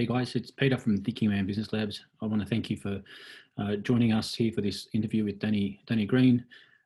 Hey guys, it's Peter from Thinking Man Business Labs. I want to thank you for uh, joining us here for this interview with Danny Danny Green.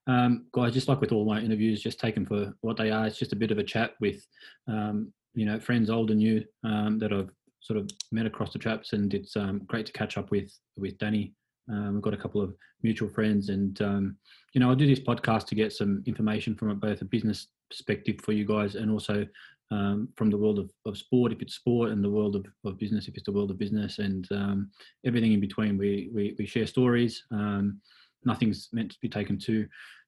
Um, guys, just like with all my interviews, just take them for what they are. It's just a bit of a chat with um, you know friends old and new um, that I've sort of met across the traps, and it's um, great to catch up with with Danny. Um, we've got a couple of mutual friends, and um, you know I do this podcast to get some information from both a business perspective for you guys and also um, from the world of, of sport if it's sport and the world of, of business if it's the world of business and um, everything in between we, we, we share stories. Um, nothing's meant to be taken too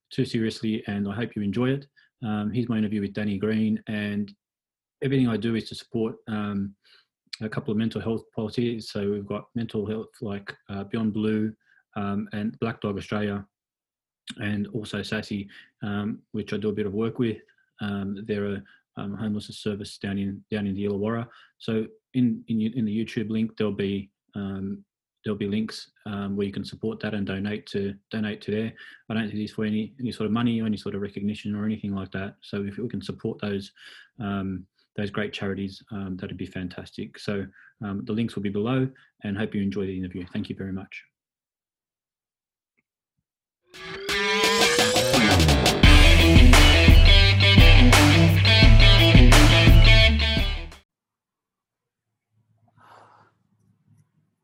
too seriously and i hope you enjoy it. Um, here's my interview with danny green and everything i do is to support um, a couple of mental health policies. So we've got mental health like uh, beyond blue um, and black dog australia and also SASI, which I do a bit of work with. Um, they're a um, homelessness service down in down in the Illawarra. So in in, in the YouTube link, there'll be um, there'll be links um, where you can support that and donate to donate to there. I don't do this for any any sort of money or any sort of recognition or anything like that. So if we can support those um, those great charities, um, that'd be fantastic. So um, the links will be below, and hope you enjoy the interview. Thank you very much.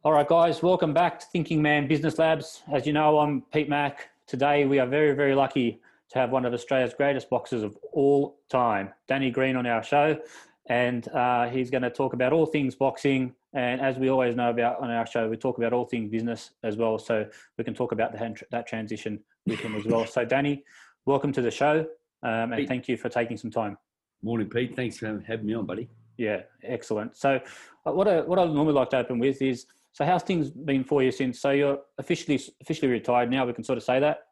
All right, guys, welcome back to Thinking Man Business Labs. As you know, I'm Pete Mack. Today, we are very, very lucky to have one of Australia's greatest boxers of all time, Danny Green, on our show. And uh, he's going to talk about all things boxing. And as we always know about on our show, we talk about all things business as well. So we can talk about the, that transition with him as well. So, Danny, welcome to the show. Um, and thank you for taking some time. Morning, Pete. Thanks for having me on, buddy. Yeah, excellent. So, uh, what I, what I normally like to open with is so how's things been for you since? So you're officially officially retired now. We can sort of say that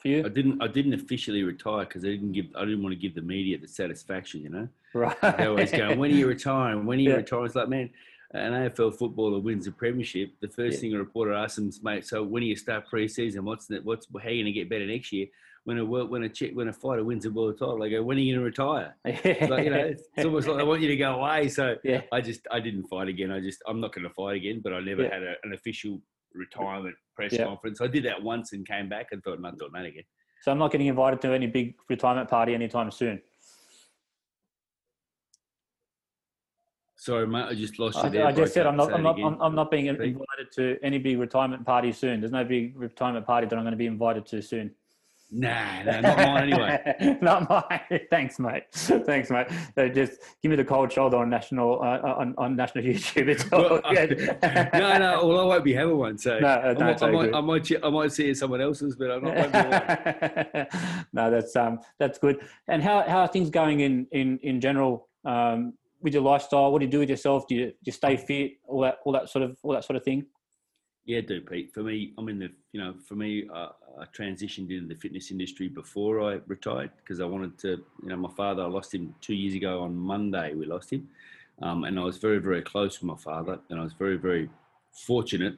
for you. I didn't I didn't officially retire because I didn't give I didn't want to give the media the satisfaction. You know, right? They always going, when are you retiring? When are you yeah. retiring? It's like, man, an AFL footballer wins a premiership. The first yeah. thing a reporter asks him, is, mate, so when do you start pre-season? What's the, what's how are you going to get better next year? When a when a when a fighter wins a world title, they go, "When are you going to retire?" like, you know, it's, it's, almost like they want you to go away. So yeah. I just I didn't fight again. I just I'm not going to fight again. But I never yeah. had a, an official retirement press yeah. conference. I did that once and came back and thought, "I'm not doing that again." So I'm not getting invited to any big retirement party anytime soon. Sorry, mate, I just lost you I, there. I just said I'm not, I'm not, I'm, I'm, not being invited to any big retirement party soon. There's no big retirement party that I'm going to be invited to soon. Nah, nah, not mine anyway. not mine. Thanks, mate. Thanks, mate. So just give me the cold shoulder on national uh, on, on national YouTube. It's all good. no, no. Well, I won't be having one. So no, I, might, I, might, I, might, I might see it someone else's, but I'm not. no, that's um, that's good. And how how are things going in in in general? Um, with your lifestyle, what do you do with yourself? Do you, do you stay fit? All that, all that sort of, all that sort of thing. Yeah, do Pete. For me, I'm in the you know for me, uh, I transitioned into the fitness industry before I retired because I wanted to. You know, my father, I lost him two years ago on Monday. We lost him, um, and I was very very close with my father, and I was very very fortunate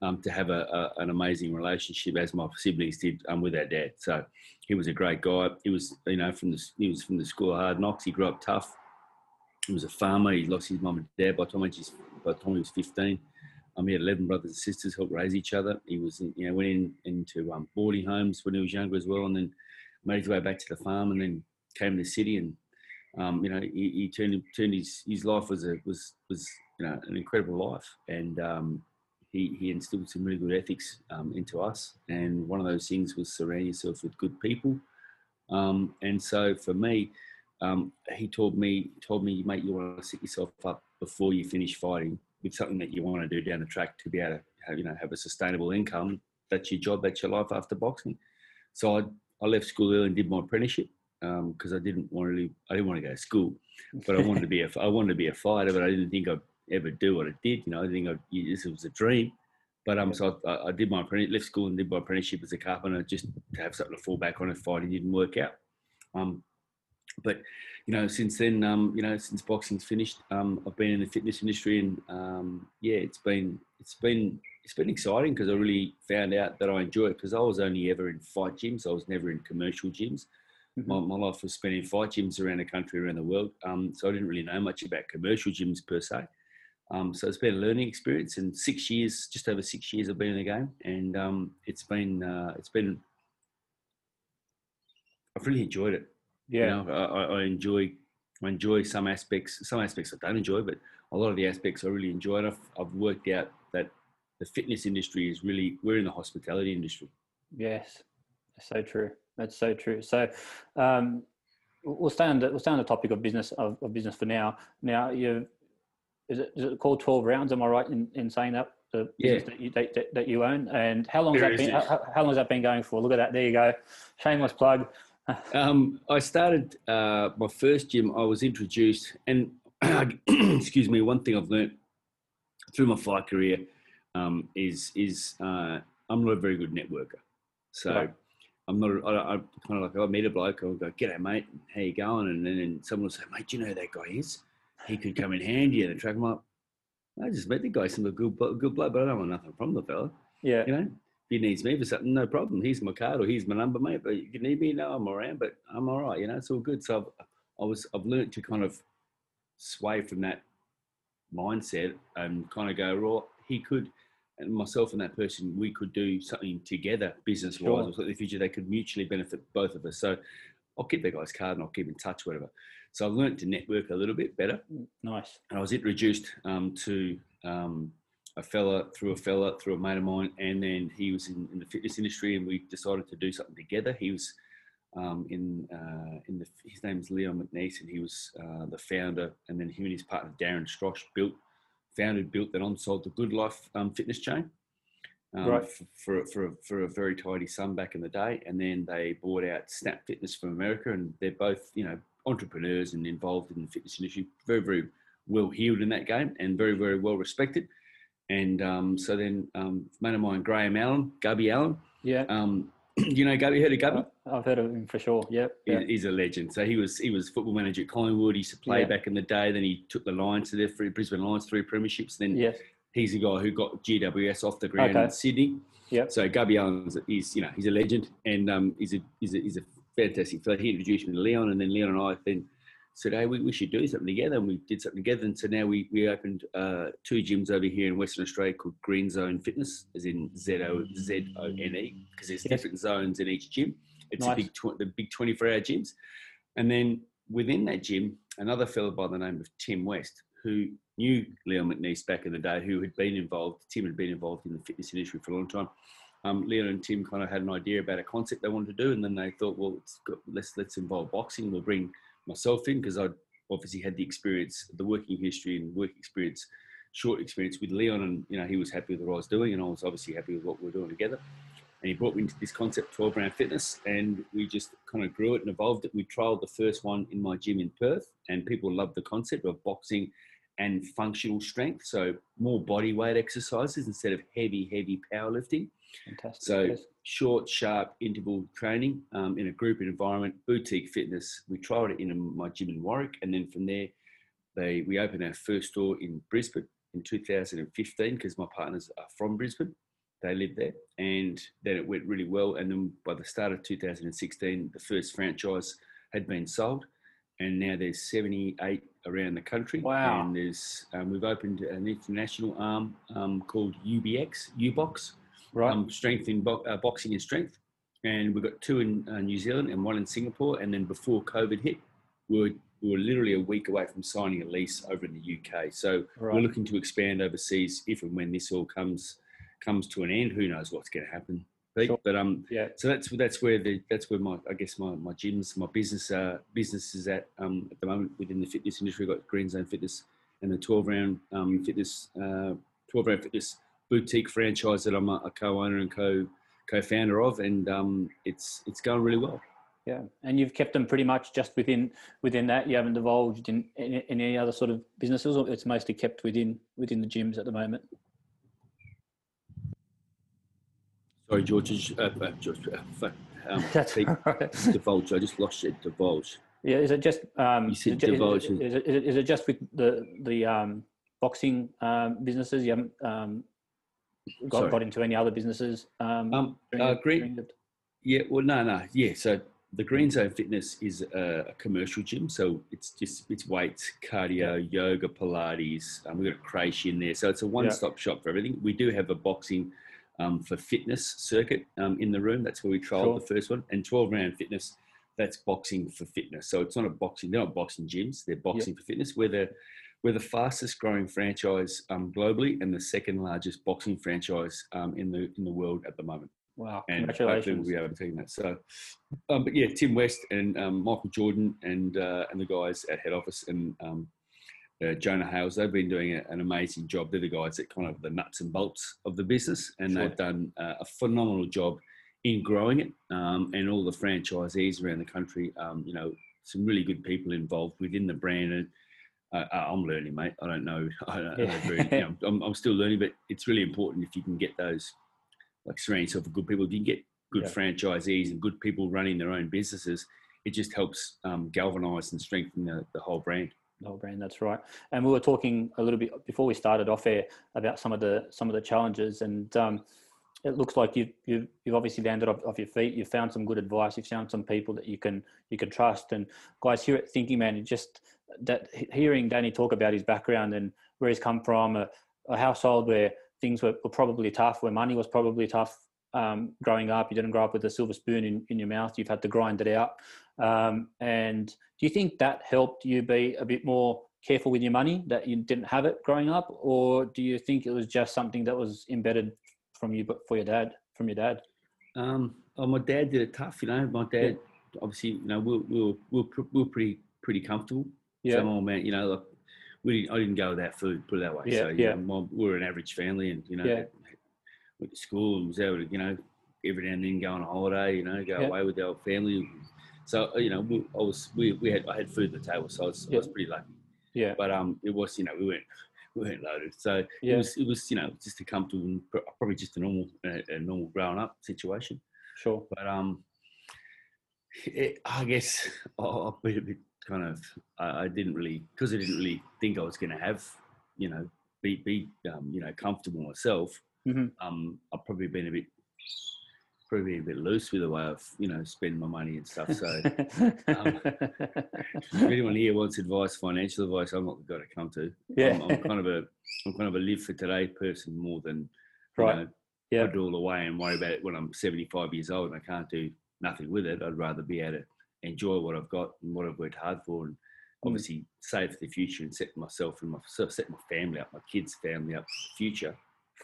um, to have a, a, an amazing relationship as my siblings did um, with our dad. So he was a great guy. He was you know from the he was from the school of hard knocks. He grew up tough. He was a farmer. He lost his mum and dad by the time he was, by the time he was 15 um, he had 11 brothers and sisters, helped raise each other. He was, in, you know, went in, into um, boarding homes when he was younger as well, and then made his way back to the farm, and then came to the city, and um, you know, he, he, turned turned his his life was a was was you know an incredible life, and um, he he instilled some really good ethics um, into us, and one of those things was surround yourself with good people, um, and so for me. he told me, told me, mate, you want to set yourself up before you finish fighting with something that you want to do down the track to be able to have, you know have a sustainable income. That's your job. That's your life after boxing. So I, I left school early and did my apprenticeship because um, I didn't want to. I didn't want to go to school, but I wanted to be a. I wanted to be a fighter, but I didn't think I'd ever do what I did. You know, I think I, this was a dream. But um, so I, I did my apprenticeship, left school and did my apprenticeship as a carpenter just to have something to fall back on if fighting didn't work out. Um, but you know, since then, um, you know, since boxing's finished, um, I've been in the fitness industry, and um, yeah, it's been it's been it's been exciting because I really found out that I enjoy it because I was only ever in fight gyms. I was never in commercial gyms. Mm-hmm. My, my, life was spent in fight gyms around the country, around the world. Um, so I didn't really know much about commercial gyms per se. Um, so it's been a learning experience, and six years, just over six years, I've been in the game, and um, it's been uh, it's been I've really enjoyed it. Yeah, You know, I, I- enjoy I enjoy some aspects. Some aspects I don't enjoy, but a lot of the aspects I really enjoy. And I've, I've worked out that the fitness industry is really we're in the hospitality industry. yes, that's so true. That's so true. So, um, we'll stay on the we'll stay on the topic of business of, of business for now. Now, you is it is it called twelve rounds? Am I right in, in saying that? The Yeah. business that you that, that- that you own, and how long has that been? How, how long has that been going for? Look at that. There you go. Shameless plug. Um, I started uh, my first gym. I was introduced, and excuse me, one thing I've learnt through my fight career um, is is uh, I'm not a very good networker. So. I'm not. I, I kind of like I meet a bloke. I'll go, "G'day, mate. How you going?" And then and someone will say, "Mate, do you know who that guy is? He could come in handy." And the track. I'm like, I just met the guy. Some good good bloke, but I don't want nothing from the fella. Yeah. You know, he needs me for something, no problem. Here's my card or here's my number, mate. But you need me, no, I'm around, but I'm all right. You know, it's all good. So I've, I was, I've learned to kind of sway from that mindset and kind of go, well, he could, and myself and that person, we could do something together, business wise, Sure. or in the future. They could mutually benefit both of us. So I'll keep that guy's card and I'll keep in touch, whatever. So I've learned to network a little bit better Nice. and I was introduced um, to um, a fella through a fella through a mate of mine, and then he was in, in the fitness industry, and we decided to do something together. He was um, in uh, in the his name's Leon McNeese, and he was uh, the founder, and then him and his partner Darren Strosh built, founded, built, then on sold the Good Life um, fitness chain. Um, Right. f- For, for, for a very tidy sum back in the day, and then they bought out Snap Fitness from America, and they're both you know entrepreneurs and involved in the fitness industry, very very well heeled in that game and very, very well respected. And um, so then, um, mate of mine, Graeme Allan, Gubby Allan, Yeah. um, you know Gubby, heard of Gubby? I've heard of him for sure. Yep. Yeah. He's a legend. So he was he was football manager at Collingwood. He used to play Yeah. back in the day. Then he took the Lions to their three Brisbane Lions three premierships. Then Yes. he's the guy who got GWS off the ground Okay. in Sydney. Yep. So Gubby Allan's he's you know he's a legend and um, he's a he's a, he's a fantastic fellow. He introduced me to Leon, and then Leon and I then said, "Hey, we, we should do something together." And we did something together. And so now we we opened uh, two gyms over here in Western Australia called Green Zone Fitness, as in Z O Z O N E, because there's Yes. different zones in each gym. It's Nice. a big tw- the big 24 hour gyms, and then within that gym, another fellow by the name of Tim West, who knew Leon McNeese back in the day, who had been involved. Tim had been involved in the fitness industry for a long time. Um, Leon and Tim kind of had an idea about a concept they wanted to do, and then they thought, well, it's got, let's let's involve boxing. We'll bring myself in because I obviously had the experience, the working history and work experience, short experience with Leon, and you know he was happy with what I was doing, and I was obviously happy with what we were doing together. And he brought me into this concept, 12 round fitness, and we just kind of grew it and evolved it. We trialed the first one in my gym in Perth, and people loved the concept of boxing and functional strength. So more body weight exercises instead of heavy, heavy powerlifting. Fantastic. So short, sharp interval training um, in a group environment, boutique fitness. We tried it in my gym in Warwick, and then from there, they we opened our first store in Brisbane in 2015 because my partners are from Brisbane. They live there, and then it went really well. And then by the start of 2016, the first franchise had been sold, and now there's 78 around the country. Wow. And there's um, we've opened an international arm um, called UBX, UBox right. um, strength in bo- uh, boxing and strength. And we've got two in uh, New Zealand and one in Singapore. And then before COVID hit, we were, we were literally a week away from signing a lease over in the UK. So we're looking to expand overseas if and when this all comes comes to an end. Who knows what's going to happen? Pete? Sure. But um, Yeah. so that's that's where the that's where my I guess my my gyms my business uh business is at um at the moment within the fitness industry. We've got Green Zone Fitness and the 12 round um fitness uh 12 round fitness boutique franchise that I'm a, a co-owner and co co-founder of, and um it's it's going really well. Yeah, and you've kept them pretty much just within within that. You haven't divulged in, in, in any other sort of businesses, or it's mostly kept within within the gyms at the moment. Sorry, George. Uh, uh, George uh, um, That's right. divulge. I just lost it. Divulge. Yeah, is it just um, You is said it, ju- is, divulge. is, it, is is it just with the the um, boxing um, businesses? You haven't um, got, Sorry. got into any other businesses? Um, Um, uh, Green, the- Yeah, well, no, no, yeah. So the Green Zone Fitness is a, a, commercial gym, so it's just it's weights, cardio, yeah. yoga, Pilates. Um, we've got a creche in there, so it's a one-stop yeah. shop for everything. We do have a boxing um, for fitness circuit um, in the room. That's where we trialed sure. the first one, and 12 round fitness. That's boxing for fitness. So it's not a boxing. They're not boxing gyms. They're boxing for fitness. We're the we're the fastest growing franchise um, globally and the second largest boxing franchise um, in the in the world at the moment. Wow! And Congratulations. we'll be able to take that. So, um, but yeah, Tim West and um, Michael Jordan and uh, and the guys at head office and um, uh, Jonah Hales, they've been doing a, an amazing job. They're the guys that kind of the nuts and bolts of the business, and sure. they've done uh, a phenomenal job in growing it. Um, and all the franchisees around the country, um, you know, some really good people involved within the brand. And uh, I'm learning, mate. I don't know. I don't, yeah. I don't really, you know, I'm, I'm still learning, but it's really important if you can get those like surround yourself with good people. If you can get good yeah. franchisees and good people running their own businesses, it just helps um, galvanize and strengthen the, the whole brand. The whole brand, that's right. And we were talking a little bit before we started off air about some of the some of the challenges, and um, it looks like you've, you've, you've obviously landed off, off, your feet. You've found some good advice. You've found some people that you can you can trust. And guys, here at Thinking Man, just that hearing Danny talk about his background and where he's come from, a, a household where things were, were probably tough, where money was probably tough um, growing up. You didn't grow up with a silver spoon in, in your mouth. You've had to grind it out. Um, and do you think that helped you be a bit more careful with your money that you didn't have it growing up, or do you think it was just something that was embedded from you, but for your dad, from your dad? Um, oh, my dad did it tough. You know, my dad yeah. obviously, you know, we we we we pretty pretty comfortable. Yeah. So my man, you know, like we I didn't go without food, put it that way. Yeah, so yeah, yeah. we were an average family, and you know, yeah. went to school and was able to, you know, every now and then go on a holiday, you know, go yeah. away with our family. So you know, we, I was we, we had I had food at the table, so I was, I was pretty lucky. Yeah. But um, it was you know we weren't we weren't loaded, so yeah. it was it was you know just a comfortable, probably just a normal a, a normal growing up situation. Sure. But um, it, I guess I'll be a bit kind of I, I didn't really because I didn't really think I was going to have you know be be um, you know comfortable myself. Mm-hmm. Um, I've probably been a bit probably a bit loose with the way I've you know spending my money and stuff. So um, if anyone here wants advice, financial advice, I'm not the guy to come to. Yeah, I'm, I'm, kind of a I'm kind of a live for today person more than right. Know, yeah. put it all away and worry about it when I'm 75 years old and I can't do nothing with it. I'd rather be at to enjoy what I've got and what I've worked hard for, and mm. obviously mm. save for the future and set myself and my set my family up, my kids' family up for the future.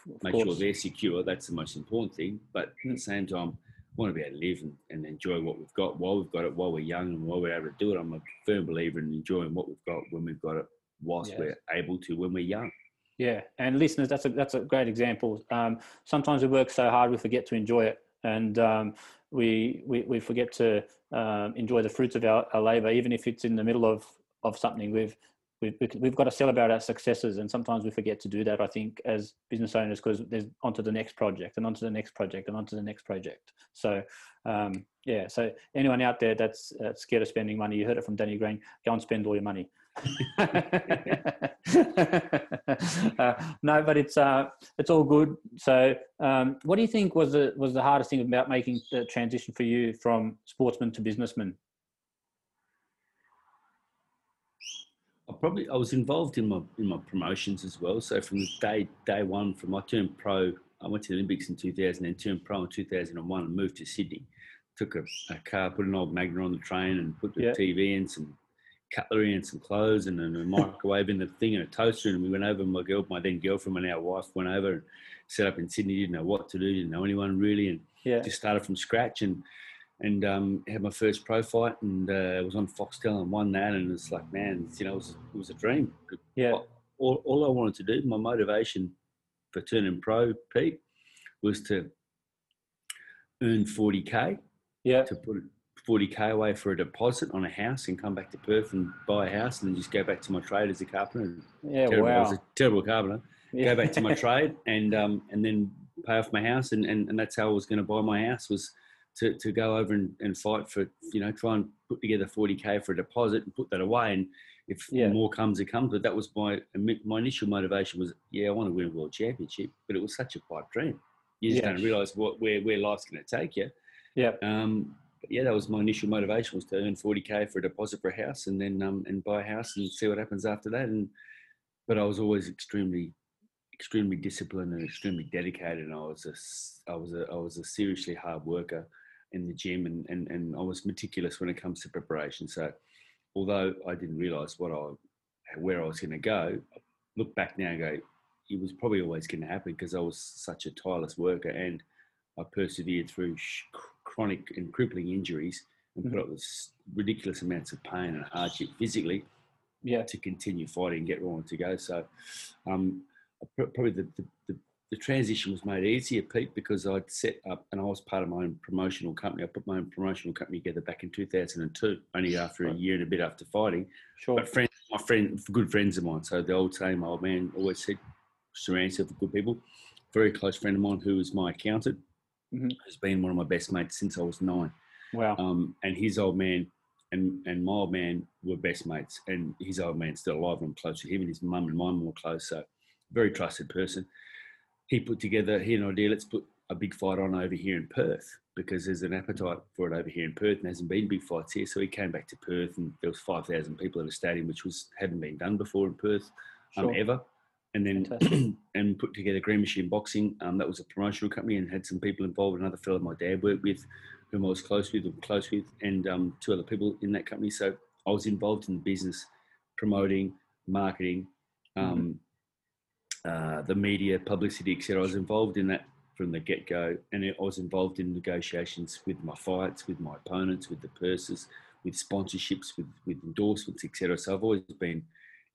Of Make course. sure they're secure. That's the most important thing. But mm. at the same time, I want to be able to live and, and, enjoy what we've got while we've got it, while we're young and while we're able to do it. I'm a firm believer in enjoying what we've got when we've got it, whilst yes. we're able to when we're young. Yeah, and listeners, that's a that's a great example. Um, sometimes we work so hard we forget to enjoy it, and um, we, we, we forget to um, enjoy the fruits of our, our labor, even if it's in the middle of, of something. We've, we've, we've got to celebrate our successes, and sometimes we forget to do that, I think, as business owners, because there's onto the next project and onto the next project and onto the next project. So, um, yeah, so anyone out there that's uh, scared of spending money, you heard it from Danny Green, go and spend all your money. Uh, no, but it's uh, it's all good. So, um, what do you think was the was the hardest thing about making the transition for you from sportsman to businessman? I probably I was involved in my in my promotions as well. So from the day day one, from I turned pro, I went to the Olympics in 2000, and turned pro in 2001, and moved to Sydney. Took a, a car, put an old Magna on the train, and put the yeah. TV and some cutlery and some clothes and, and a microwave and the thing and a toaster. And we went over. My girl, my then girlfriend, and our wife went over and set up in Sydney. Didn't know what to do. Didn't know anyone really, and yeah. just started from scratch and and um, had my first pro fight and uh, was on Foxtel and won that. And it's like, man, you know, it was, it was a dream. Yeah. All, all I wanted to do, my motivation for turning pro, Pete, was to earn 40k. Yeah. To put 40k away for a deposit on a house and come back to Perth and buy a house and then just go back to my trade as a carpenter. Yeah, terrible, wow. I was a terrible carpenter. Yeah. Go back to my trade and um, and then pay off my house and, and, and that's how I was going to buy my house was to, to go over and, and fight for you know try and put together 40k for a deposit and put that away and if yeah. more comes it comes but that was my my initial motivation was yeah I want to win a world championship but it was such a pipe dream you just yeah. don't realize what where where life's going to take you yeah um but yeah, that was my initial motivation was to earn 40k for a deposit for a house, and then um, and buy a house and see what happens after that. And but I was always extremely, extremely disciplined and extremely dedicated. And I was a, I was a, I was a seriously hard worker in the gym, and and and I was meticulous when it comes to preparation. So although I didn't realise what I, where I was going to go, I look back now and go, it was probably always going to happen because I was such a tireless worker and I persevered through chronic and crippling injuries and put up with ridiculous amounts of pain and hardship physically yeah. to continue fighting and get wrong to go. So um, probably the, the, the, the, transition was made easier, Pete, because I'd set up and I was part of my own promotional company. I put my own promotional company together back in 2002, only after a year and a bit after fighting. Sure. But friends, my friend, good friends of mine. So the old same old man always said, surround yourself with good people. Very close friend of mine who is my accountant mm-hmm. has been one of my best mates since I was nine. Wow. Um, and his old man and, and my old man were best mates, and his old man's still alive. And I'm close to him, and his mum and mine were close. So, very trusted person. He put together, he had an idea, let's put a big fight on over here in Perth because there's an appetite for it over here in Perth and hasn't been big fights here. So he came back to Perth and there was 5,000 people at a stadium, which was hadn't been done before in Perth um, sure. ever and then and put together Green Machine Boxing. Um, that was a promotional company and had some people involved. Another fellow my dad worked with, whom I was close with, close with, and um, two other people in that company. So I was involved in the business, promoting, marketing, um, mm-hmm. uh, the media, publicity, etc. I was involved in that from the get go, and I was involved in negotiations with my fights, with my opponents, with the purses, with sponsorships, with with endorsements, etc. So I've always been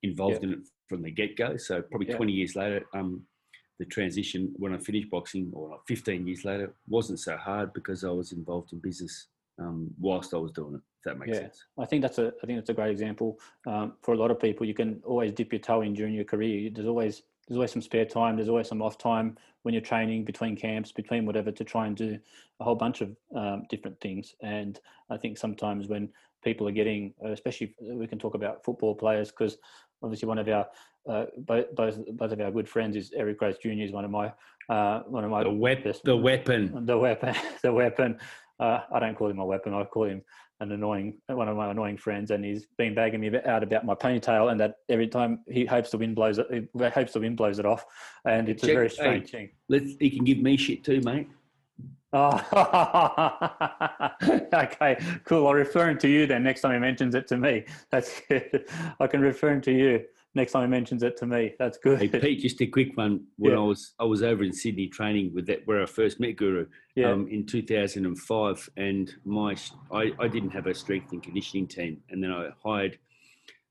involved in it from the get go. So probably 20 years later, um, the transition when I finished boxing, or like 15 years later, wasn't so hard because I was involved in business um, whilst I was doing it. If that makes yeah. sense. I think that's a I think that's a great example um, for a lot of people. You can always dip your toe in during your career. There's always there's always some spare time. There's always some off time when you're training between camps, between whatever, to try and do a whole bunch of um, different things. And I think sometimes when people are getting, especially we can talk about football players because obviously one of our uh, both, both both of our good friends is Eric Grothe Jr. is one of my uh, one of my the, wep- best, the weapon the weapon the weapon. Uh, I don't call him a weapon. I call him an annoying one of my annoying friends, and he's been bagging me out about my ponytail, and that every time he hopes the wind blows it, he hopes the wind blows it off, and it's Check, a very strange hey, thing. Let's. He can give me shit too, mate. Oh, okay, cool. I'll refer him to you then next time he mentions it to me. That's good. I can refer him to you next time he mentions it to me. That's good. Hey Pete, just a quick one. When yeah. I was I was over in Sydney training with that where I first met Guru yeah. um, in 2005, and my I, I didn't have a strength and conditioning team, and then I hired.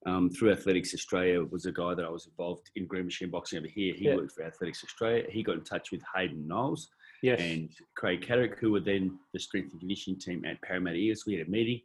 Um, through Athletics Australia was a guy that I was involved in Green Machine Boxing over here. He yeah. worked for Athletics Australia. He got in touch with Hayden Knowles, yes. and Craig Caddick, who were then the strength and conditioning team at Parramatta Eels. We had a meeting,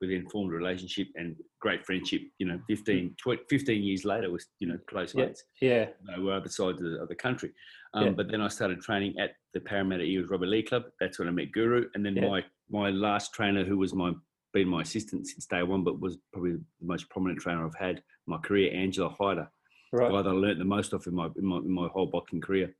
we then formed a relationship and great friendship. You know, 15, 20, 15 years later, was you know close yeah. mates. Yeah, they were other sides of the, of the country. Um, yeah. But then I started training at the Parramatta Eels Robert Lee Club. That's when I met Guru, and then yeah. my my last trainer, who was my been my assistant since day one, but was probably the most prominent trainer I've had in my career, Angelo Hyder, right. the guy that I learnt the most of in my in my, in my whole boxing career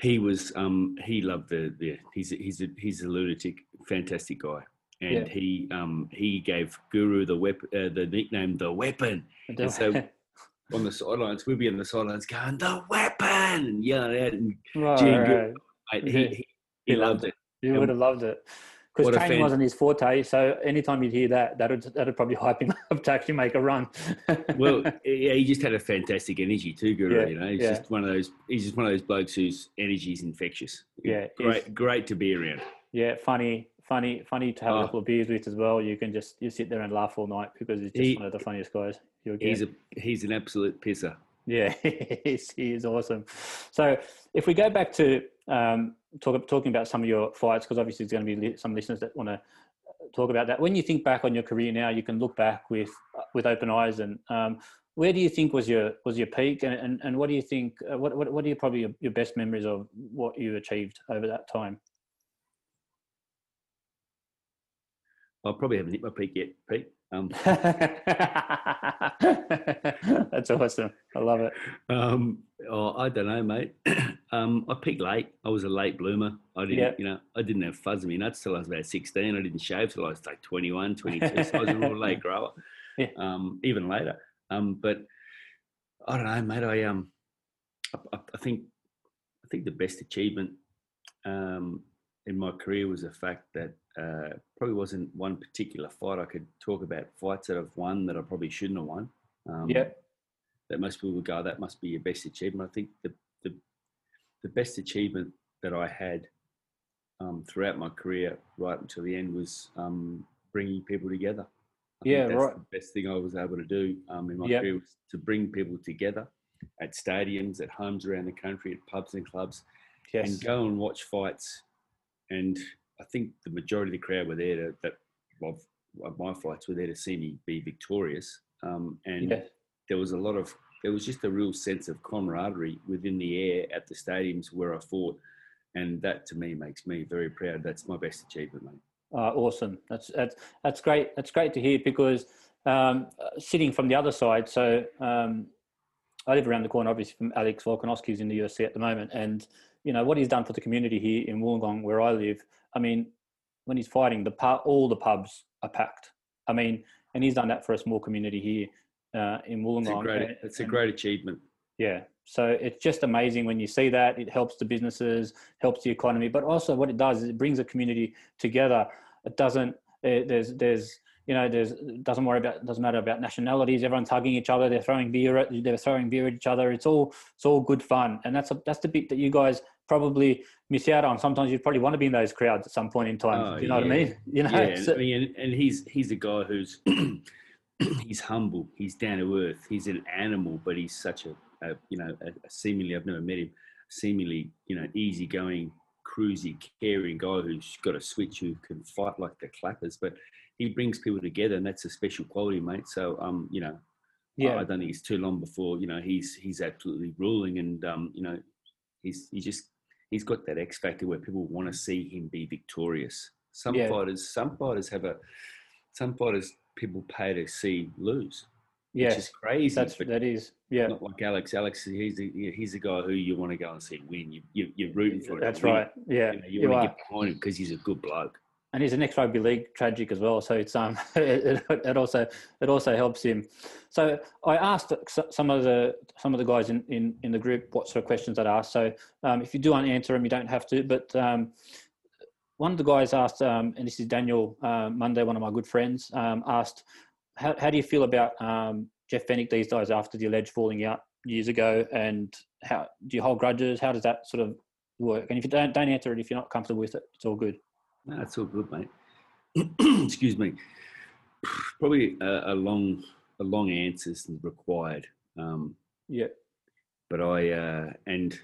he was um, he loved the, the he's a, he's a, he's a lunatic, fantastic guy, and yeah. he um, he gave Guru the weapon uh, the nickname the Weapon. And so on the sidelines, we'd be on the sidelines going the Weapon and yelling out and right, right. He, he, he, he, loved it. You would have loved it because training fan. wasn't his forte. So anytime you'd hear that, that'd that'd probably hype him up to actually make a run. well, yeah, he just had a fantastic energy too, Guru. Yeah, you know, he's yeah. just one of those. He's just one of those blokes whose energy is infectious. Yeah, great, great to be around. Yeah, funny, funny, funny to have oh. a couple of beers with as well. You can just you sit there and laugh all night because he's just he, one of the funniest guys you'll get. He's a he's an absolute pisser. Yeah, he is awesome. So if we go back to um, talk, talking about some of your fights, because obviously there's going to be some listeners that want to talk about that. When you think back on your career now, you can look back with with open eyes. And um, where do you think was your was your peak? And and, and what do you think? Uh, what, what what are your, probably your, your best memories of what you achieved over that time? I probably haven't hit my peak yet, Pete. Um, That's awesome. I love it. Um, oh, I don't know, mate. um, I peaked late. I was a late bloomer. I didn't, Yep. you know, I didn't have fuzz in my nuts till I was about 16. I didn't shave till I was like 21, 22. so I was a real late grower, Yeah. um, even later. Um, but I don't know, mate. I, um, I, I- I think, I think the best achievement, um, in my career was the fact that uh, probably wasn't one particular fight. I could talk about fights that I've won that I probably shouldn't have won. Um, Yeah. That most people would go, that must be your best achievement. I think the the, the best achievement that I had um, throughout my career, right until the end, was um, bringing people together. I Yeah, that's right. The best thing I was able to do um, in my Yep. career was to bring people together at stadiums, at homes around the country, at pubs and clubs, Yes. and go and watch fights. And I think the majority of the crowd were there to, that of, of my fights were there to see me be victorious. Um, and Yeah. there was a lot of there was just a real sense of camaraderie within the air at the stadiums where I fought, and that to me makes me very proud. That's my best achievement, mate. Uh, awesome. That's that's that's great. That's great to hear because um, sitting from the other side. So um, I live around the corner, obviously from Alex Volkanovski, who's in the UFC at the moment, and you know what he's done for the community here in Wollongong, where I live. I mean, when he's fighting, the pu- all the pubs are packed. I mean, and he's done that for a small community here uh, in It's a Wollongong. great, it's a great achievement. yeah. So it's just amazing when you see that. It helps the businesses, helps the economy, but also what it does is it brings a community together. It doesn't. eh, There's there's you know there's doesn't worry about doesn't matter about nationalities. Everyone's hugging each other. They're throwing beer at they're throwing beer at each other. It's all it's all good fun, and that's a, that's the bit that you guys probably miss out on. Sometimes you probably want to be in those crowds at some point in time. Oh, you know what I mean? You know. Yeah, and, so- I mean, and, he's he's a guy who's he's humble, he's down to earth, he's an animal, but he's such a, a you know a, a seemingly I've never met him, seemingly you know easygoing, cruisy, caring guy who's got a switch who can fight like the clappers, but he brings people together, and that's a special quality, mate. So um, you know, yeah. I don't think it's too long before you know he's he's absolutely ruling, and um, you know, he's he just he's got that X factor where people want to see him be victorious. Some Yeah. fighters, some fighters have a, some fighters people pay to see lose, yeah. which is crazy. That's that is. Yeah. not like Alex. Alex, he's a, he's a guy who you want to go and see win. You, you you're rooting for him. That's win. right. Yeah. You, know, you, you want are. to get behind him because he's a good bloke. And he's an ex-rugby league tragic as well. So it's um, it, it, also it also helps him. So I asked some of the some of the guys in, in, in the group what sort of questions I'd ask. So um, if you do want to answer them, you don't have to. But um, one of the guys asked, um, and this is Daniel uh, Monday, one of my good friends, um, asked, how, how do you feel about um, Jeff Fenech these days after the alleged falling out years ago? And how do you hold grudges? How does that sort of work? And if you don't don't answer it, if you're not comfortable with it, it's all good. No, it's all good, mate. Excuse me. Probably a, a long, a long answer is required. Um, Yeah. but I uh, and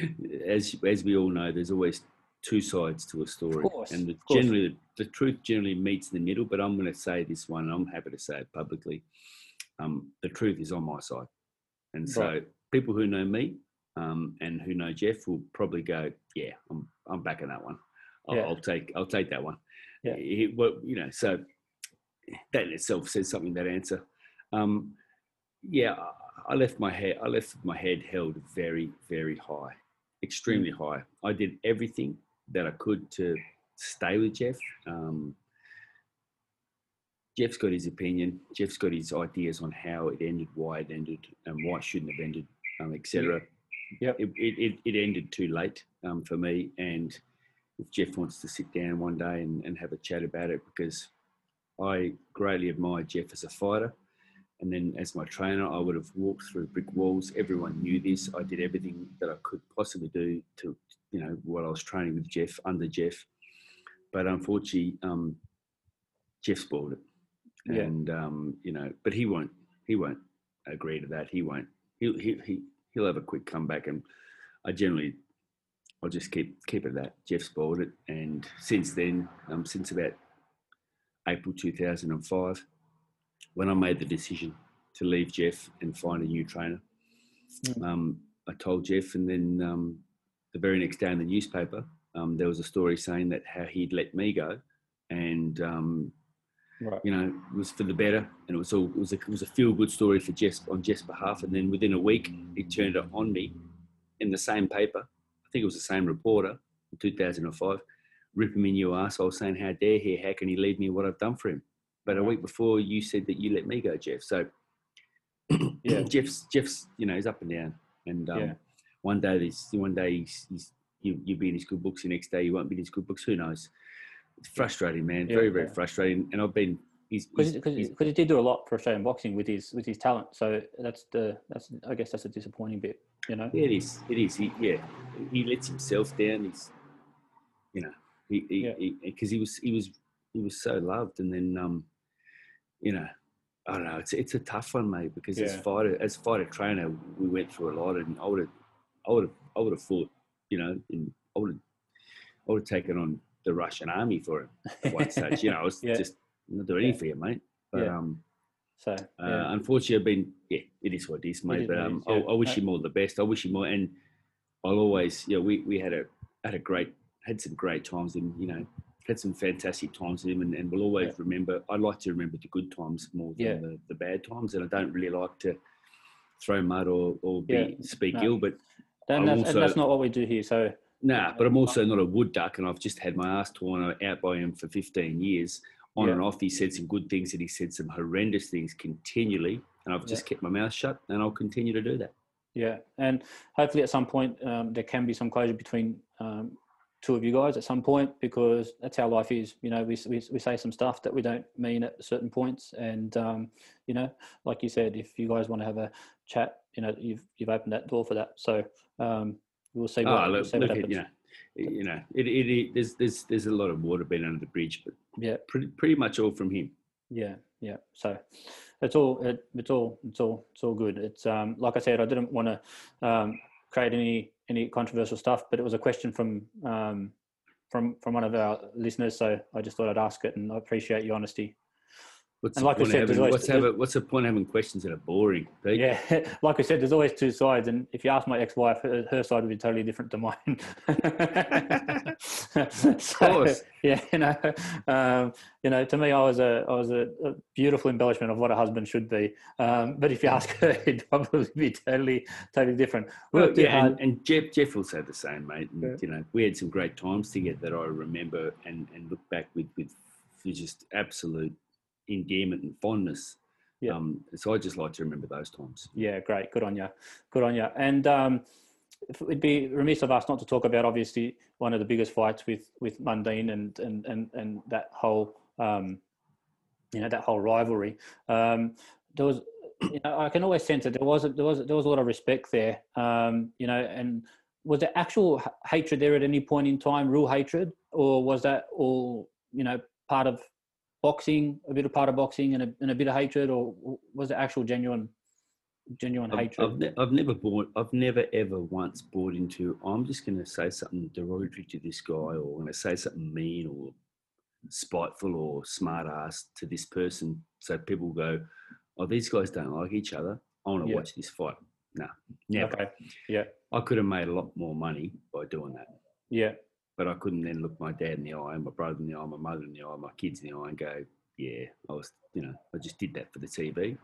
as as we all know, there's always two sides to a story, course, and the, generally the, the truth generally meets in the middle. But I'm going to say this one, and I'm happy to say it publicly. Um, the truth is on my side, and so Right. people who know me um, and who know Jeff will probably go, "Yeah, I'm I'm backing that one. I'll, Yeah. I'll take I'll take that one." Yeah. He- well, you know, so that in itself says something. That answer. Um, yeah, I- left my head. I left my head held very, very high, extremely high. I did everything that I could to stay with Jeff. Um, Jeff's got his opinion. Jeff's got his ideas on how it ended, why it ended, and why it shouldn't have ended, um, etc. Yeah, It, it, it, it ended too late um, for me, and if Jeff wants to sit down one day and, and have a chat about it, because I greatly admire Jeff as a fighter. And then as my trainer, I would have walked through brick walls. Everyone knew this. I did everything that I could possibly do to, you know, while I was training with Jeff, under Jeff. But unfortunately, um, Jeff spoiled it. Yeah. And, um, you know, but he won't, he won't agree to that. He won't, he'll, he, he, he'll have a quick comeback. And I generally, I'll just keep, keep it at that. Jeff spoiled it. And since then, um, since about April 2005, when I made the decision to leave Jeff and find a new trainer, Mm. um, I told Jeff, and then um, the very next day in the newspaper, um, there was a story saying that how he'd let me go and um, Right. you know, it was for the better, and it was all it was a, it was a feel good story for Jeff on Jeff's behalf. And then within a week, he turned it on me in the same paper. I think it was the same reporter in 2005, ripping me new asshole, saying, "How dare he? How can he leave me what I've done for him?" But a week before, you said that you let me go, Jeff. So Yeah. Jeff's Jeff's you know he's up and down, and um, Yeah. one day this one day he's, he's you you'll be in his good books, the next day you won't be in his good books. Who knows? It's frustrating, man. Yeah, very very frustrating. And I've been he's, Because because he did do a lot for Australian boxing with his with his talent. So that's the that's I guess that's a disappointing bit. You know. Yeah, it is. It is. He, yeah, he lets himself down. He's, you know, he Yeah. he because he, was he was he was so loved, and then um, you know, I don't know. It's it's a tough one, mate, because as fighter as fighter trainer, we went through a lot, and I would have I would have I would have fought, you know, in, I would have I would have taken on the Russian army for him at one stage. You know, I was Yeah. just not doing anything Yeah. for you, mate. But Yeah. um, So uh, unfortunately, I've been yeah, it is what it is, mate. is but um, is, yeah. I, I wish Uh, him all the best. I wish him more, and I'll always, you know, we we had a had a great had some great times, and you know, had some fantastic times with him, and, and we'll always Yeah. remember. I like to remember the good times more than Yeah. the, the bad times, and I don't really like to throw mud or or be, Yeah, speak no. ill, but. Then that's, also- and that's not what we do here. So Nah, but I'm also not a wood duck, and I've just had my ass torn out by him for 15 years. On Yeah. and off, he said some good things, and he said some horrendous things continually, and I've just kept my mouth shut, and I'll continue to do that. yeah, and hopefully at some point um, there can be some closure between um, two of you guys at some point because that's how life is. You know, we, we, we say some stuff that we don't mean at certain points, and um, you know, like you said, if you guys want to have a chat, you know, you've you've opened that door for that. So um, we'll see what, Oh, we'll look, see what look at, happens. you know, you know, it, it, it, there's there's there's a lot of water being under the bridge, but Yeah, pretty pretty much all from him. yeah, yeah. So it's all it, it's all it's all it's all good. It's um like I said, I didn't want to um, create any any controversial stuff, but it was a question from um from from one of our listeners, so I just thought I'd ask it, and I appreciate your honesty. What's And the like I point said, having, always- what's, have what's the point of having questions that are boring? Pete? Yeah, like I said, there's always two sides, and if you ask my ex-wife, her, her side would be totally different to mine. of course. yeah, you know, um, you know, to me, I was a, I was a, a beautiful embellishment of what a husband should be. Um, but if you ask her, it'd probably be totally, totally different. Well, yeah, and, and Jeff Jeff will say the same, mate. And, Yeah. You know, we had some great times together that I remember and, and look back with with just absolute endearment and fondness. Yeah. Um, so I just like to remember those times. Yeah, great. Good on you. Good on you. And um, it'd be remiss of us not to talk about obviously one of the biggest fights with with Mundine and and and and that whole um, you know that whole rivalry. Um, there was, you know, I can always sense that there was a, there was there was a lot of respect there. Um, you know, and was there actual hatred there at any point in time, real hatred, or was that all you know part of boxing, a bit of part of boxing, and a, and a bit of hatred, or was it actual genuine? genuine I've, hatred. I've, ne- I've never bought. I've never ever once bought into. I'm just going to say something derogatory to this guy, or I'm going to say something mean or spiteful or smart ass to this person, so people go, "Oh, these guys don't like each other. I want to Yeah. watch this fight." No, never. Okay. Yeah. I could have made a lot more money by doing that, Yeah. But I couldn't then look my dad in the eye, my brother in the eye, my mother in the eye, my kids in the eye, and go, "Yeah, I was, you know, I just did that for the TV."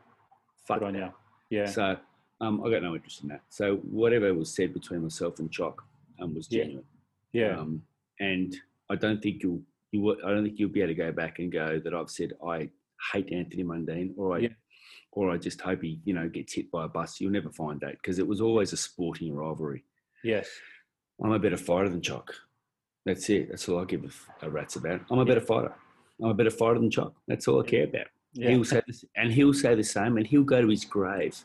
Fuck Good that. Yeah. So um, I got no interest in that. So whatever was said between myself and Choc um, was Yeah. genuine. Yeah. Um, and I don't think you'll you will, I don't think you'll be able to go back and go that I've said I hate Anthony Mundine or I Yeah. or I just hope he you know gets hit by a bus. You'll never find that because it was always a sporting rivalry. yes. I'm a better fighter than Choc. That's it. That's all I give a rat's about. I'm a Yeah. better fighter. I'm a better fighter than Choc. That's all I care about. Yeah. He'll say this, and he'll say the same, and he'll go to his grave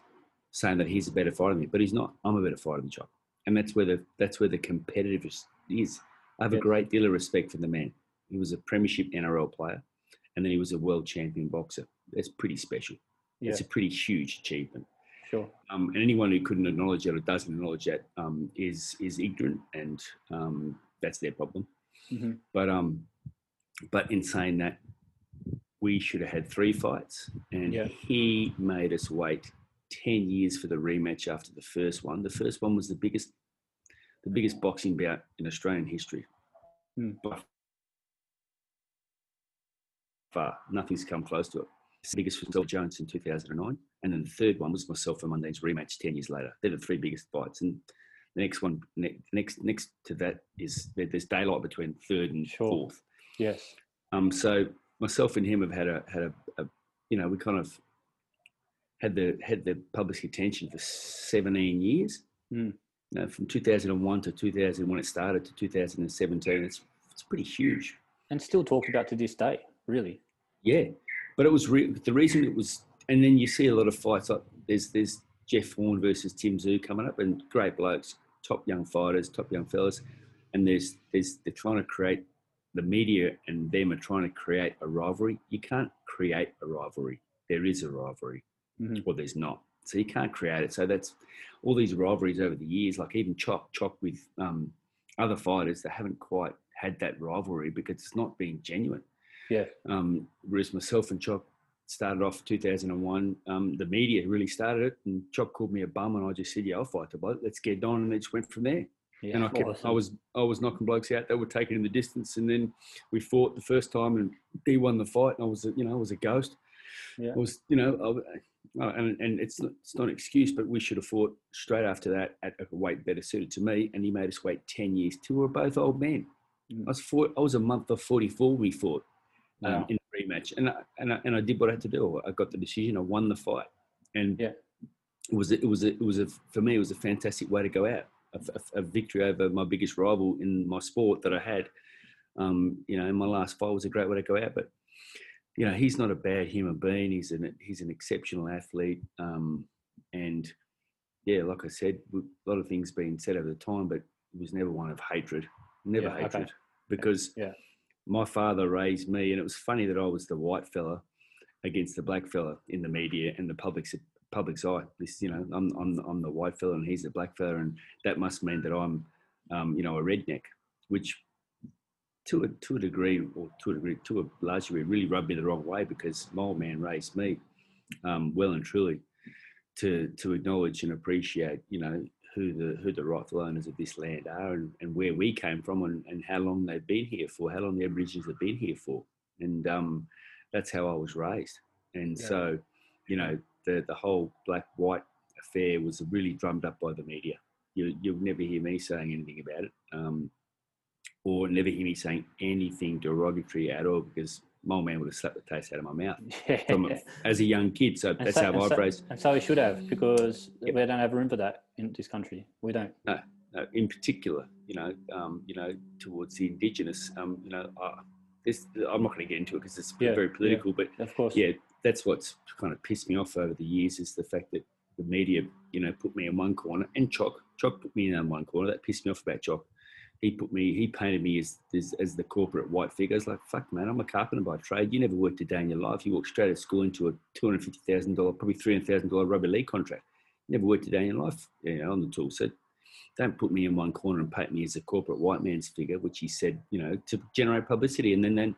saying that he's a better fighter than me, but he's not. I'm a better fighter than Choc, and that's where the that's where the competitiveness is. I have Yeah. a great deal of respect for the man. He was a premiership NRL player, and then he was a world champion boxer. That's pretty special. yeah. It's a pretty huge achievement. Sure. Um, and anyone who couldn't acknowledge that or doesn't acknowledge that um, is is ignorant, and um, that's their problem. hmm But um, but in saying that, we should have had three fights, and Yeah. he made us wait ten years for the rematch after the first one. The first one was the biggest, the biggest boxing bout in Australian history. Hmm. By far. Nothing's come close to it. The biggest was Bill Jones in 2009. And then the third one was myself and Mundine's rematch 10 years later. They're the three biggest fights. And the next one, next next to that is there's daylight between third and sure. fourth. Yes. Um. So myself and him have had a had a, a you know we kind of had the had the public attention for 17 years. Mm. You know, from 2001 to 2000 when it started to 2017, it's it's pretty huge. And still talked about to this day, really. Yeah, but it was re- the reason it was, and then you see a lot of fights like there's there's Jeff Horn versus Tim Tszyu coming up, and great blokes, top young fighters, top young fellas, and there's there's they're trying to create the media and them are trying to create a rivalry. You can't create a rivalry. There is a rivalry, mm-hmm. or there's not. So you can't create it. So that's all these rivalries over the years, like even Choc Choc with um, other fighters that haven't quite had that rivalry because it's not being genuine. Yeah. Um, whereas myself and Choc started off 2001. Um, the media really started it, and Choc called me a bum, and I just said, "Yeah, I'll fight the bloke. Let's get on," and it just went from there. Yeah, and I kept, awesome. I was, I was knocking blokes out. They were taking in the distance, and then we fought the first time, and he won the fight. And I was, you know, I was a ghost. Yeah. I was, you know, I, and and it's not, it's not an excuse, but we should have fought straight after that at a weight better suited to me, and he made us wait ten years. Till we were both old men. Mm. I was fought, I was a month of forty four. We fought um, wow. in rematch, and I, and I, and I did what I had to do. I got the decision. I won the fight, and yeah. it was it was a, it was a for me it was a fantastic way to go out. A, a, a victory over my biggest rival in my sport that I had. Um, you know, in my last fight was a great way to go out. But you know, he's not a bad human being. He's an he's an exceptional athlete, um, and yeah, like I said, a lot of things being said over the time, but it was never one of hatred. Never yeah, hatred, okay. because yeah my father raised me, and it was funny that I was the white fella against the black fella in the media and the public's public's eye. This, you know, I'm I'm I'm the white fella and he's the black fella, and that must mean that I'm, um, you know, a redneck, which to a to a degree or to a degree to a large degree really rubbed me the wrong way because my old man raised me um, well and truly to to acknowledge and appreciate, you know, who the who the rightful owners of this land are and, and where we came from and, and how long they've been here for, how long the Aborigines have been here for. And um, that's how I was raised. And yeah. so, you know, the, the whole black white affair was really drummed up by the media. You, you'll never hear me saying anything about it um, or never hear me saying anything derogatory at all because my old man would have slapped the taste out of my mouth from, as a young kid. So and that's so, how I've so, raised. And so we should have because yep. we don't have room for that in this country. We don't. No, no. In particular, you know, um, you know, towards the indigenous, um, you know, uh, this I'm not going to get into it because it's yeah, very political. Yeah, but of course, yeah, that's what's kind of pissed me off over the years is the fact that the media, you know, put me in one corner and Choc, Choc put me in one corner. That pissed me off about Choc he put me, he painted me as, as, as the corporate white figure. I was like, fuck, man, I'm a carpenter by trade. You never worked a day in your life. You walked straight out of school into a $250,000, probably $300,000 rugby league contract. never worked a day in your life you know, on the tool. So don't put me in one corner and paint me as a corporate white man's figure, which he said, you know, to generate publicity. And then, then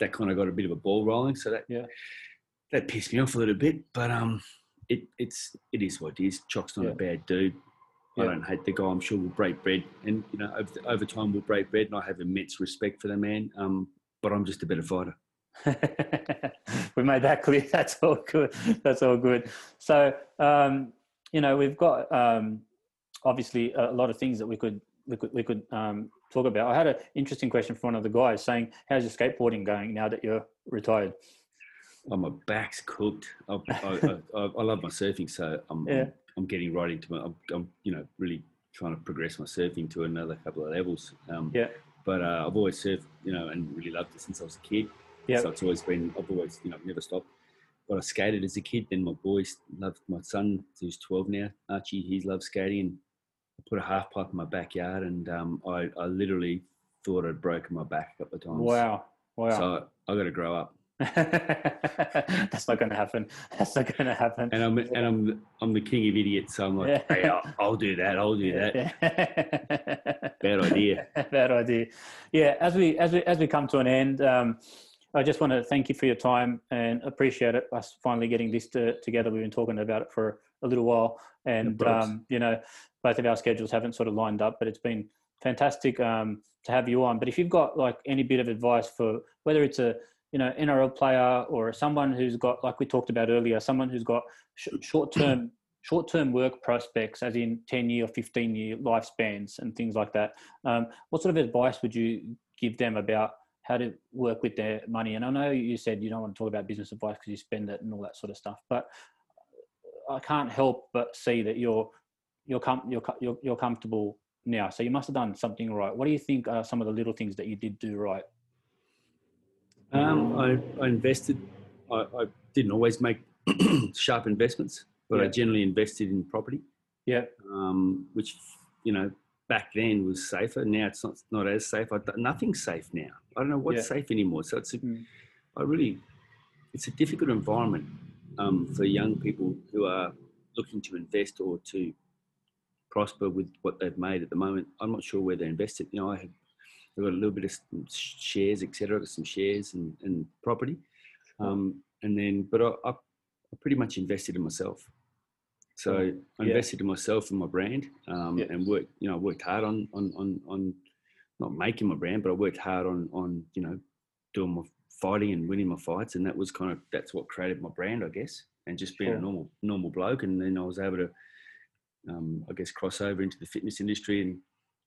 that kind of got a bit of a ball rolling. So that, yeah. that pissed me off a little bit, but, um, it, it's, it is what it is. Choc's not yeah. a bad dude. I don't hate the guy. I'm sure we'll break bread, and you know, over, over time we'll break bread. And I have immense respect for the man. Um, but I'm just a better fighter. we made that clear. That's all good. That's all good. So, um, you know, we've got um, obviously a lot of things that we could we could we could um, talk about. I had an interesting question from one of the guys saying, "How's your skateboarding going now that you're retired?" Oh, my back's cooked. I, I, I, I love my surfing, so I'm, yeah. I'm I'm getting right into my, I'm, I'm, you know, really trying to progress my surfing to another couple of levels. Um, yeah. But uh, I've always surfed, you know, and really loved it since I was a kid. Yeah. So it's always been, I've always, you know, never stopped. But I skated as a kid. Then my boys loved my son, who's 12 now, Archie. He loves skating. And I put a half pipe in my backyard, and um, I, I literally thought I'd broken my back a couple of times. Wow. Wow. So I, I got to grow up. That's not going to happen. That's not going to happen. And I'm and I'm I'm the king of idiots. So I'm like, hey, I'll, I'll do that. I'll do that. Bad idea. Bad idea. Yeah. As we as we as we come to an end, um, I just want to thank you for your time and appreciate it. Us finally getting this to, together. We've been talking about it for a little while, and um, you know, both of our schedules haven't sort of lined up, but it's been fantastic um, to have you on. But if you've got like any bit of advice for whether it's a you know NRL player or someone who's got like we talked about earlier, someone who's got sh- short term short term work prospects, as in ten year or fifteen year lifespans and things like that. Um, what sort of advice would you give them about how to work with their money? And I know you said you don't want to talk about business advice because you spend it and all that sort of stuff, but I can't help but see that you're you're com- you're, you're you're comfortable now. So you must have done something right. What do you think are some of the little things that you did do right? Um, I, I, invested. I, I, didn't always make sharp investments, but yeah. I generally invested in property. Yeah. Um, which you know back then was safer. Now it's not not as safe. I, nothing's safe now. I don't know what's yeah. safe anymore. So it's a, mm. I really, it's a difficult environment um, for young people who are looking to invest or to prosper with what they've made at the moment. I'm not sure where they invested. You know, I had I've got a little bit of shares, etc. Some shares and, and property, um, and then but I, I, pretty much invested in myself. So I invested in myself and my brand, um, yeah. and worked. You know, I worked hard on on on on not making my brand, but I worked hard on on you know doing my fighting and winning my fights, and that was kind of that's what created my brand, I guess, and just being sure. a normal normal bloke, and then I was able to, um, I guess, cross over into the fitness industry and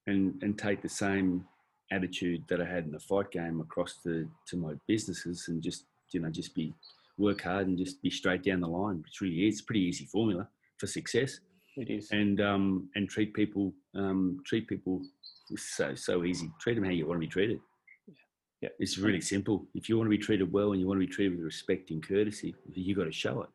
and and take the same attitude that I had in the fight game across to to my businesses, and just you know just be work hard and just be straight down the line. Which really is pretty easy formula for success. It is, and um, and treat people um, treat people so so easy. Treat them how you want to be treated. Yeah. It's really simple. If you want to be treated well and you want to be treated with respect and courtesy, you got to show it.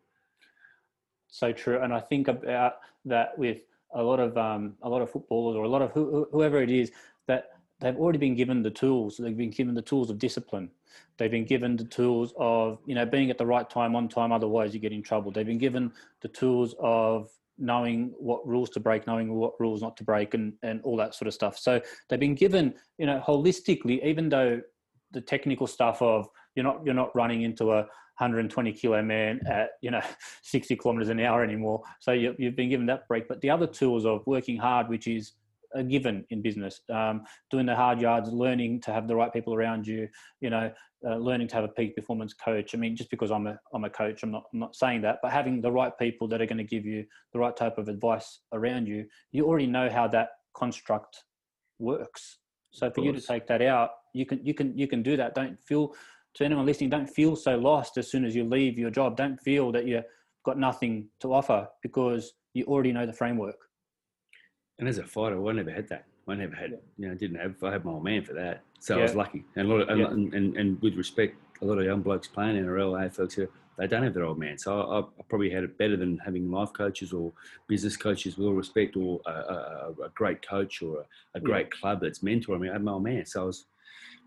So true, and I think about that with a lot of um, a lot of footballers or a lot of who, whoever it is that they've already been given the tools. They've been given the tools of discipline. They've been given the tools of you know being at the right time on time. Otherwise, you get in trouble. They've been given the tools of knowing what rules to break, knowing what rules not to break, and and all that sort of stuff. So they've been given you know holistically, even though the technical stuff of you're not you're not running into a 120 kilo man at you know 60 kilometers an hour anymore so you, have been given that break but the other tools of working hard which is a given in business. Um, doing the hard yards learning to have the right people around you you know uh, learning to have a peak performance coach. I mean just because i'm a i'm a coach i'm not i'm not saying that but having the right people that are going to give you the right type of advice around you you already know how that construct works. So for you to take that out you can you can you can do that. Don't feel to anyone listening don't feel so lost as soon as you leave your job. Don't feel that you've got nothing to offer because you already know the framework and as a fighter i never had that i never had you know didn't have i had my old man for that so yeah. i was lucky and a lot of, yeah. and, and, and, with respect a lot of young blokes playing in NRL, folks here, they don't have their old man. So I, I, probably had it better than having life coaches or business coaches with all respect, or a, a, a great coach or a, a great yeah. club that's mentoring me. I had my old man, so I was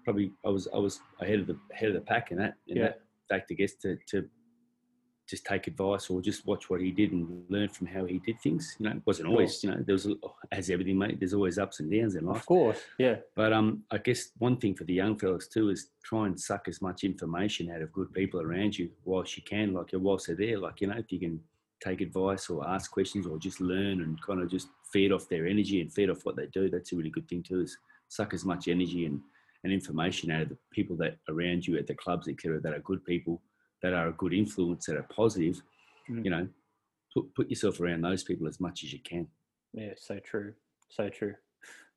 probably I was I was ahead of the ahead of the pack in that in yeah. that fact I guess to to just take advice or just watch what he did and learn from how he did things. You know, it wasn't always, you know, there was, as everything, mate, there's always ups and downs in life. Of course, yeah. But um, I guess one thing for the young fellas too is try and suck as much information out of good people around you whilst you can, like whilst they're there. Like, you know, if you can take advice or ask questions or just learn and kind of just feed off their energy and feed off what they do, that's a really good thing too, is suck as much energy and and information out of the people that around you at the clubs, etc., that are good people, that are a good influence, that are positive. Mm. You know, put put yourself around those people as much as you can. Yeah, so true, so true.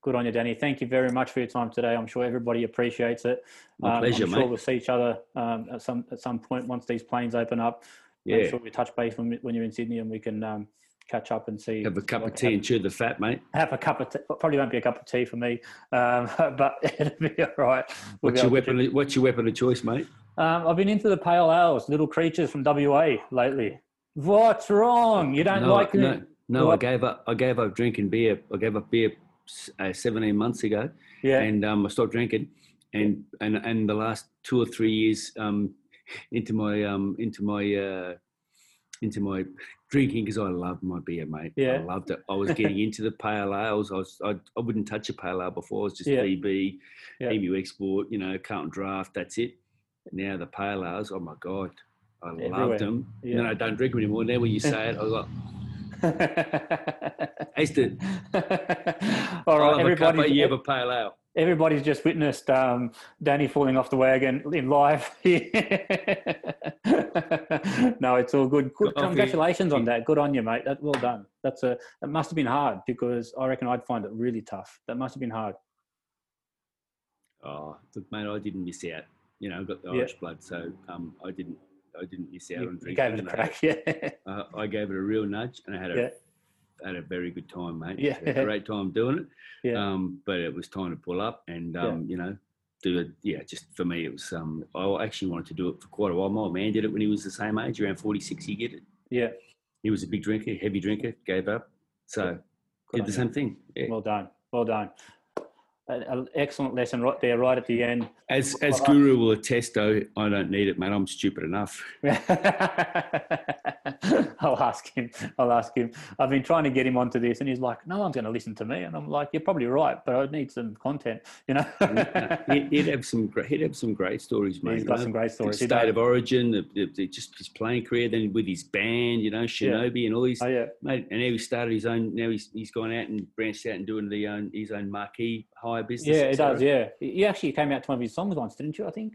Good on you, Danny. Thank you very much for your time today. I'm sure everybody appreciates it. My um, pleasure, I'm sure mate. we'll see each other um, at some at some point once these planes open up. Yeah. I'm sure we touch base when, when you're in Sydney and we can um, catch up and see. Have a cup of tea have, and chew the fat, mate. Have a cup of tea. Probably won't be a cup of tea for me, um, but it'll be all right. We'll what's your weapon? To... What's your weapon of choice, mate? Um, I've been into the pale ales, little creatures from WA lately. What's wrong? You don't no, like no, no. I gave up. I gave up drinking beer. I gave up beer uh, 17 months ago. Yeah. And um, I stopped drinking, and and and the last two or three years um, into my um, into my uh, into my drinking because I loved my beer, mate. Yeah. I loved it. I was getting into the pale ales. I was I, I wouldn't touch a pale ale before. It was just yeah. VB, yeah. EMU Export, you know, Carlton Draft. That's it. Now the pale ales. Oh my god, I Everywhere. loved them. Yeah. And I don't drink them anymore. Now when you say it, I was like. I used to. All right, everybody. You have a pale ale. everybody's just witnessed um, Danny falling off the wagon in live. no, it's all good. good. Congratulations on that. Good on you, mate. That, well done. That's a. That must have been hard because I reckon I'd find it really tough. That must have been hard. Oh, look, mate, I didn't miss out. You know, I've got the Irish yeah. blood, so um, I didn't. I didn't miss out you, on drinking. gave it a crack, yeah. Uh, I gave it a real nudge, and I had a yeah had a very good time, mate. Yeah, a great time doing it. Yeah. Um, but it was time to pull up and um, yeah. you know do it. Yeah, just for me, it was. Um, I actually wanted to do it for quite a while. My man did it when he was the same age, around forty six. He did it. Yeah. He was a big drinker, heavy drinker, gave up. So yeah. did the same thing. Yeah. Well done. Well done an excellent lesson right there, right at the end. As as Guru will attest, though, I don't need it, man. I'm stupid enough. I'll ask him. I'll ask him. I've been trying to get him onto this, and he's like, "No one's going to listen to me." And I'm like, "You're probably right, but I need some content." You know, he'd have some. Great, he'd have some great stories, mate. He's got some great stories. The state of origin, the, the, the, just his playing career, then with his band, you know, Shinobi yeah. and all these. Oh yeah, mate. And now he started his own. Now he's he's gone out and branched out and doing the own his own marquee hire business. Yeah, it does. Yeah, you actually came out to one of his songs once, didn't you? I think.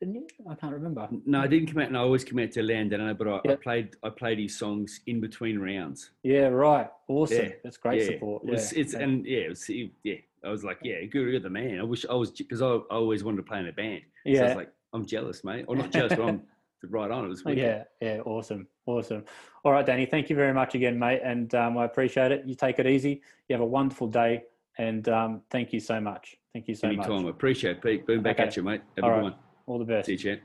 Didn't you? I can't remember. No, I didn't come out, and I always come out to Landano, but I, yep. I, played I played his songs in between rounds. Yeah, right. Awesome. Yeah. That's great yeah. support. It was, yeah. It's and yeah, it was, yeah. I was like, yeah, Guru, you're the man. I wish I was because I, I, always wanted to play in a band. Yeah. So I was like, I'm jealous, mate. Or not jealous, but I'm right on. It was wicked. yeah, yeah, awesome, awesome. All right, Danny, thank you very much again, mate, and um, I appreciate it. You take it easy. You have a wonderful day, and um, thank you so much. Thank you so Anytime. much. Anytime. Appreciate it, Pete. Boom back okay. at you, mate. Have All a good right. one. All the best. See you, champ.